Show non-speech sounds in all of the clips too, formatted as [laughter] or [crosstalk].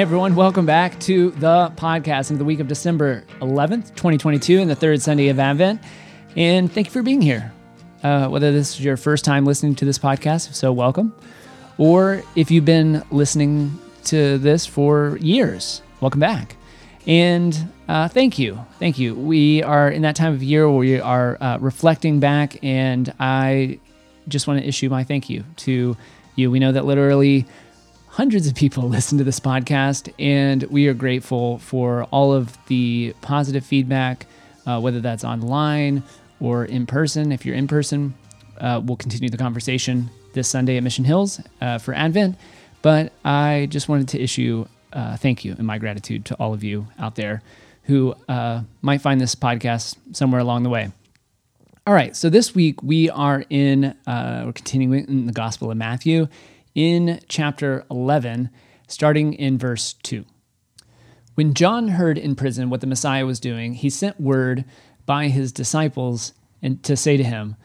Everyone, welcome back to the podcast in the week of December 11th, 2022, and the third Sunday of Advent. And thank you for being here. Uh, whether this is your first time listening to this podcast, so welcome, or if you've been listening to this for years, welcome back. And uh, thank you. Thank you. We are in that time of year where we are uh, reflecting back, and I just want to issue my thank you to you. We know that literally hundreds of people [laughs] listen to this podcast, and we are grateful for all of the positive feedback, uh, whether that's online or in person. If you're in person, uh, we'll continue the conversation this Sunday at Mission Hills uh, for Advent. But I just wanted to issue uh, thank you and my gratitude to all of you out there who uh, might find this podcast somewhere along the way. All right, so this week we are in, uh, we're continuing in the Gospel of Matthew in chapter 11, starting in verse 2. When John heard in prison what the Messiah was doing, he sent word by his disciples and to say to him,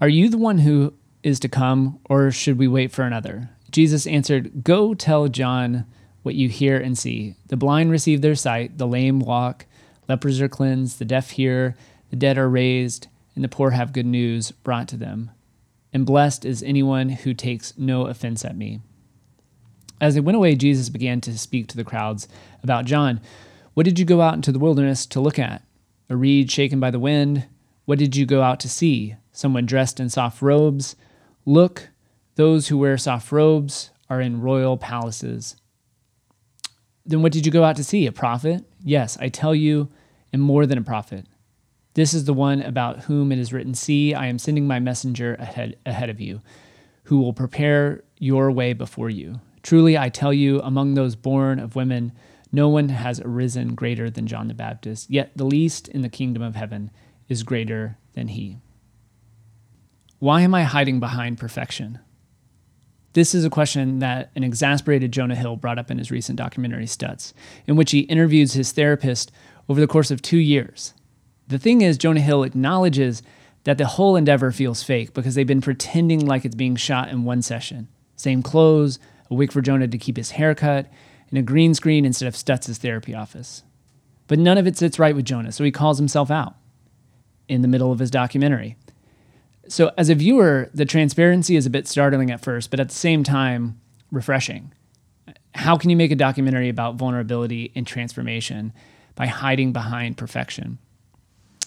Are you the one who is to come, or should we wait for another? Jesus answered, Go tell John what you hear and see. The blind receive their sight, the lame walk, lepers are cleansed, the deaf hear, the dead are raised, and the poor have good news brought to them and blessed is anyone who takes no offense at me. As they went away, Jesus began to speak to the crowds about John. What did you go out into the wilderness to look at? A reed shaken by the wind? What did you go out to see? Someone dressed in soft robes? Look, those who wear soft robes are in royal palaces. Then what did you go out to see? A prophet? Yes, I tell you, and more than a prophet. This is the one about whom it is written, See, I am sending my messenger ahead, ahead of you, who will prepare your way before you. Truly, I tell you, among those born of women, no one has arisen greater than John the Baptist, yet the least in the kingdom of heaven is greater than he. Why am I hiding behind perfection? This is a question that an exasperated Jonah Hill brought up in his recent documentary Stutz, in which he interviews his therapist over the course of two years. The thing is, Jonah Hill acknowledges that the whole endeavor feels fake because they've been pretending like it's being shot in one session. Same clothes, a wig for Jonah to keep his hair cut, and a green screen instead of Stutz's therapy office. But none of it sits right with Jonah, so he calls himself out in the middle of his documentary. So, as a viewer, the transparency is a bit startling at first, but at the same time, refreshing. How can you make a documentary about vulnerability and transformation by hiding behind perfection?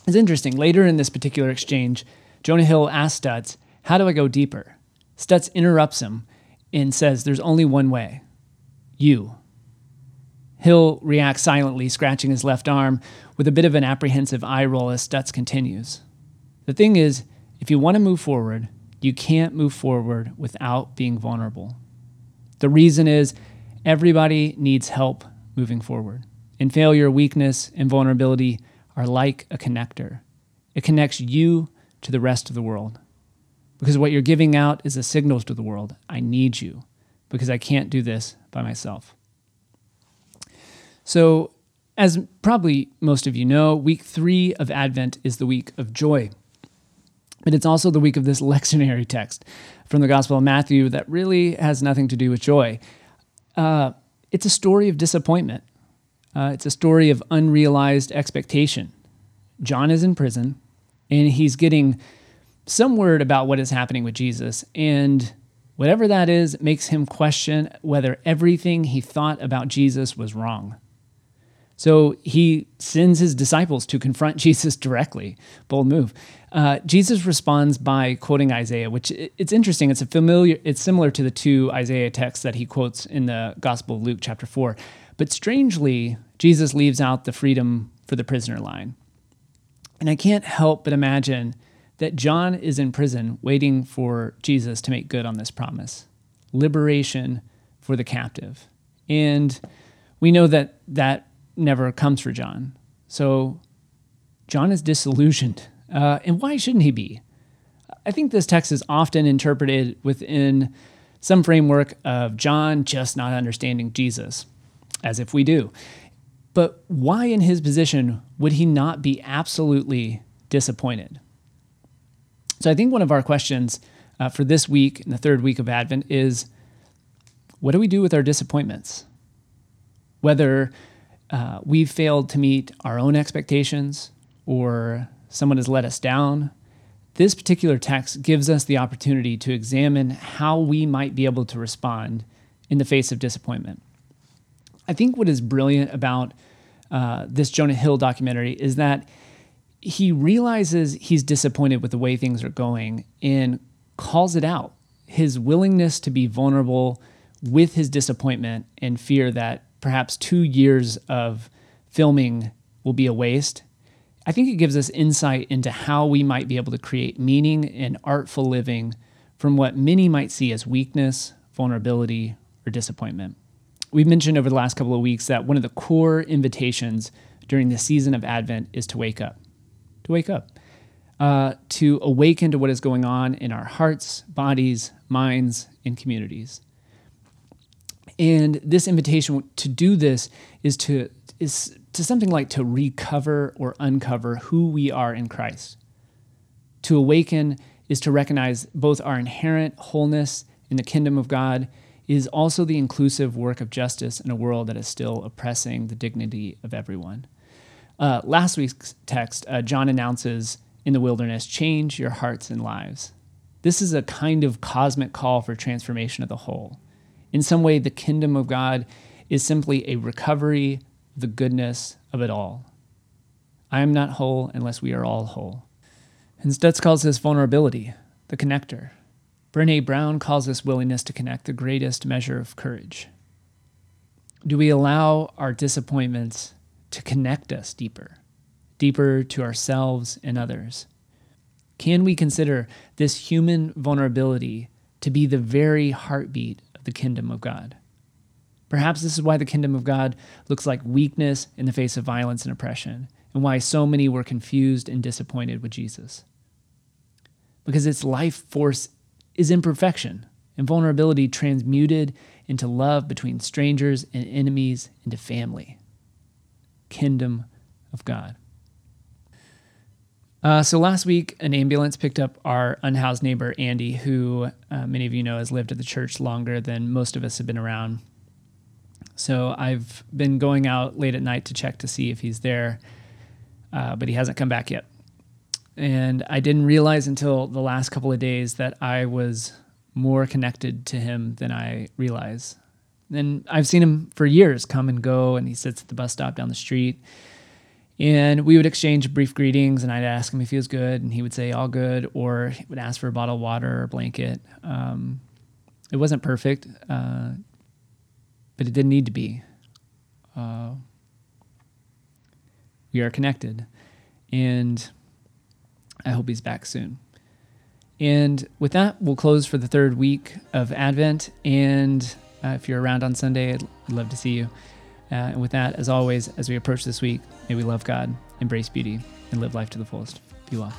It's interesting. Later in this particular exchange, Jonah Hill asks Stutz, How do I go deeper? Stutz interrupts him and says, There's only one way you. Hill reacts silently, scratching his left arm with a bit of an apprehensive eye roll as Stutz continues. The thing is, if you want to move forward, you can't move forward without being vulnerable. The reason is everybody needs help moving forward. In failure, weakness, and vulnerability, are like a connector. It connects you to the rest of the world. Because what you're giving out is a signal to the world I need you, because I can't do this by myself. So, as probably most of you know, week three of Advent is the week of joy. But it's also the week of this [laughs] lectionary text from the Gospel of Matthew that really has nothing to do with joy. Uh, it's a story of disappointment. Uh, it's a story of unrealized expectation. John is in prison and he's getting some word about what is happening with Jesus. And whatever that is makes him question whether everything he thought about Jesus was wrong. So he sends his disciples to confront [laughs] Jesus directly. Bold move. Uh, Jesus responds by quoting Isaiah, which it's interesting. It's a familiar. It's similar to the two Isaiah texts that he quotes in the Gospel of Luke, chapter four. But strangely, Jesus leaves out the freedom for the prisoner line. And I can't help but imagine that John is in prison waiting for Jesus to make good on this promise liberation for the captive. And we know that that never comes for John. So John is disillusioned. Uh, and why shouldn't he be? I think this text is often interpreted within some framework of John just not understanding Jesus as if we do. But why, in his position, would he not be absolutely disappointed? So I think one of our questions uh, for this week, and the third week of Advent, is what do we do with our disappointments? Whether uh, we've failed to meet our own expectations or someone has let us down, this particular text gives us the opportunity to examine how we might be able to respond in the face of disappointment. I think what is brilliant about uh, this Jonah Hill documentary is that he realizes he's disappointed with the way things are going and calls it out. His willingness to be vulnerable with his disappointment and fear that perhaps two years of filming will be a waste. I think it gives us insight into how we might be able to create meaning and artful living from what many might see as weakness, vulnerability, or disappointment. We've mentioned over the last couple of weeks that one of the core invitations during the season of Advent is to wake up to wake up, uh, to awaken to what is going on in our hearts, bodies, minds, and communities. And this invitation to do this is to is to something like to recover or uncover who we are in Christ. To awaken is to recognize both our inherent wholeness in the kingdom of God is also the inclusive work of justice in a world that is still oppressing the dignity of everyone. Uh, last week's text, uh, John announces in the wilderness, change your hearts and lives. This is a kind of cosmic call for transformation of the whole. In some way, the kingdom of God is simply a recovery the goodness of it all. I am not whole unless we are all whole. And Stutz calls this vulnerability, the connector. Brene Brown calls this willingness to connect the greatest measure of courage. Do we allow our disappointments to connect us deeper, deeper to ourselves and others? Can we consider this human vulnerability to be the very heartbeat of the kingdom of God? Perhaps this is why the kingdom of God looks like weakness in the face of violence and oppression, and why so many were confused and disappointed with Jesus. Because its life force is imperfection and vulnerability transmuted into love between strangers and enemies into family kingdom of God. Uh, so last week, an ambulance picked up our unhoused neighbor, Andy, who uh, many of you know has lived at the church longer than most of us have been around. So I've been going out late at night to check to see if he's there, uh, but he hasn't come back yet. And I didn't realize until the last couple of days that I was more connected to him than I realize. And I've seen him for years come and go, and he sits at the bus stop down the street. And we would exchange brief greetings, and I'd ask him if he was good, and he would say, All good, or he would ask for a bottle of water or blanket. Um, it wasn't perfect, uh, but it didn't need to be. Uh, we are connected, and I hope he's back soon. And with that, we'll close for the third week of Advent. And uh, if you're around on Sunday, I'd love to see you. Uh, and with that, as always, as we approach this week, may we love God, embrace beauty, and live life to the fullest. Be well.